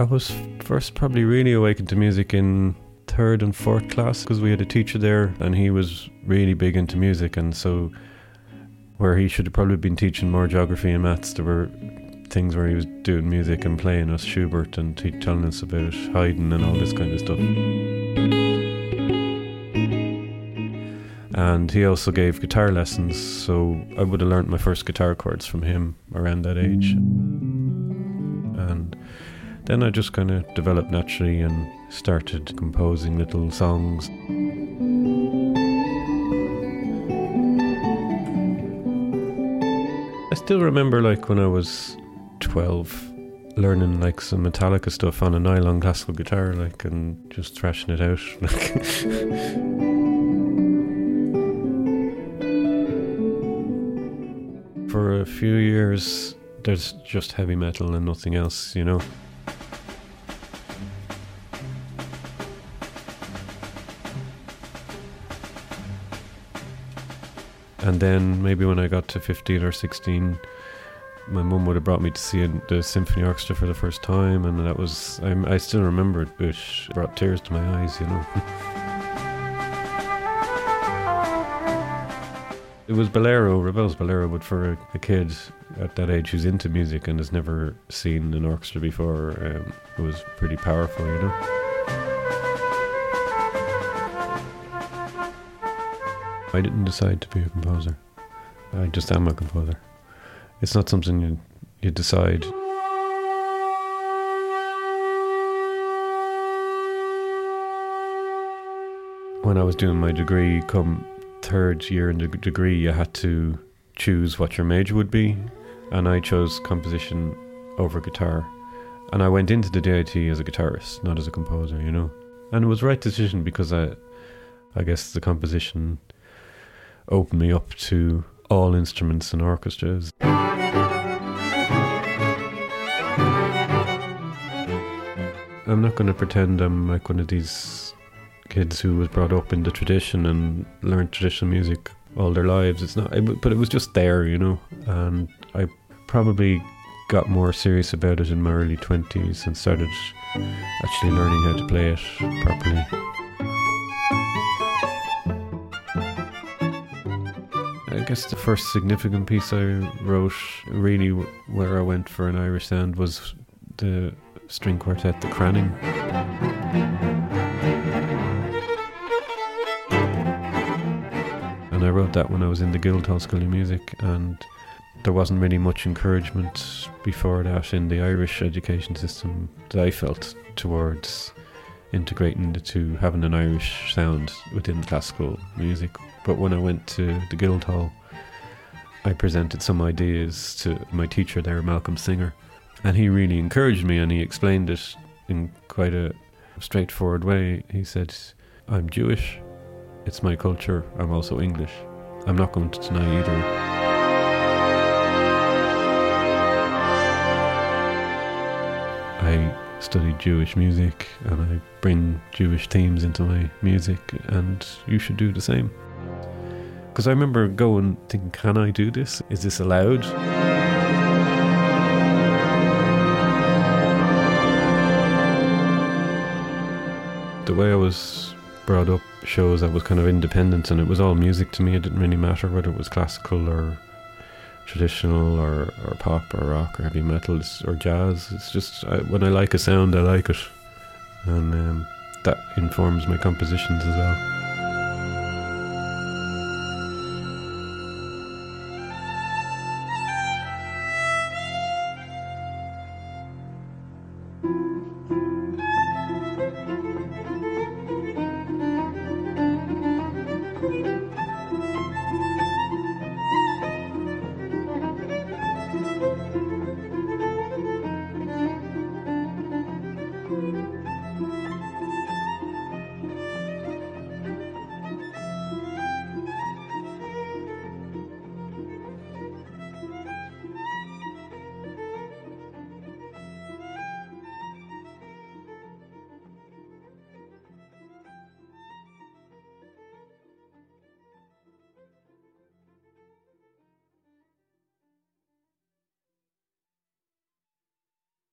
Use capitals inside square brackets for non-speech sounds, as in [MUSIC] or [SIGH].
I was first probably really awakened to music in third and fourth class because we had a teacher there and he was really big into music and so where he should have probably been teaching more geography and maths there were things where he was doing music and playing us Schubert and t- telling us about Haydn and all this kind of stuff. And he also gave guitar lessons, so I would have learnt my first guitar chords from him around that age. And then I just kind of developed naturally and started composing little songs. I still remember, like, when I was 12, learning like some Metallica stuff on a nylon classical guitar, like, and just thrashing it out. [LAUGHS] Like. For a few years, there's just heavy metal and nothing else, you know. And then maybe when I got to 15 or 16, my mum would have brought me to see the symphony orchestra for the first time, and that was I, I still remember it, it brought tears to my eyes, you know. [LAUGHS] it was bolero, Ravel's bolero, but for a, a, kid at that age who's into music and has never seen an orchestra before, um, it was pretty powerful, you know. I didn't decide to be a composer. I just am a composer. It's not something you, you decide. When I was doing my degree, come third year in the degree, you had to choose what your major would be, and I chose composition over guitar. And I went into the DIT as a guitarist, not as a composer, you know. And it was the right decision because I, I guess the composition opened me up to all instruments and orchestras. I'm not going to pretend I'm like one of these kids who was brought up in the tradition and learned traditional music all their lives. It's not, but it was just there, you know. And I probably got more serious about it in my early 20s and started actually learning how to play it properly. I guess the first significant piece I wrote, really where I went for an Irish sound, was the string quartet, the Cranning. And I wrote that when I was in the Guildhall School of Music, and there wasn't really much encouragement before that in the Irish education system that I felt towards integrating the two, having an Irish sound within classical music. But when I went to the Guildhall, I presented some ideas to my teacher there, Malcolm Singer, and he really encouraged me and he explained it in quite a straightforward way. He said, I'm Jewish, it's my culture, I'm also English. I'm not going to deny either. Study Jewish music and I bring Jewish themes into my music, and you should do the same. Because I remember going, thinking, can I do this? Is this allowed? the way I was brought up shows I was kind of independent and it was all music to me. It didn't really matter whether it was classical or traditional or, or pop or rock or heavy metal or jazz. It's just I, when I like a sound, I like it, and um, that informs my compositions as well.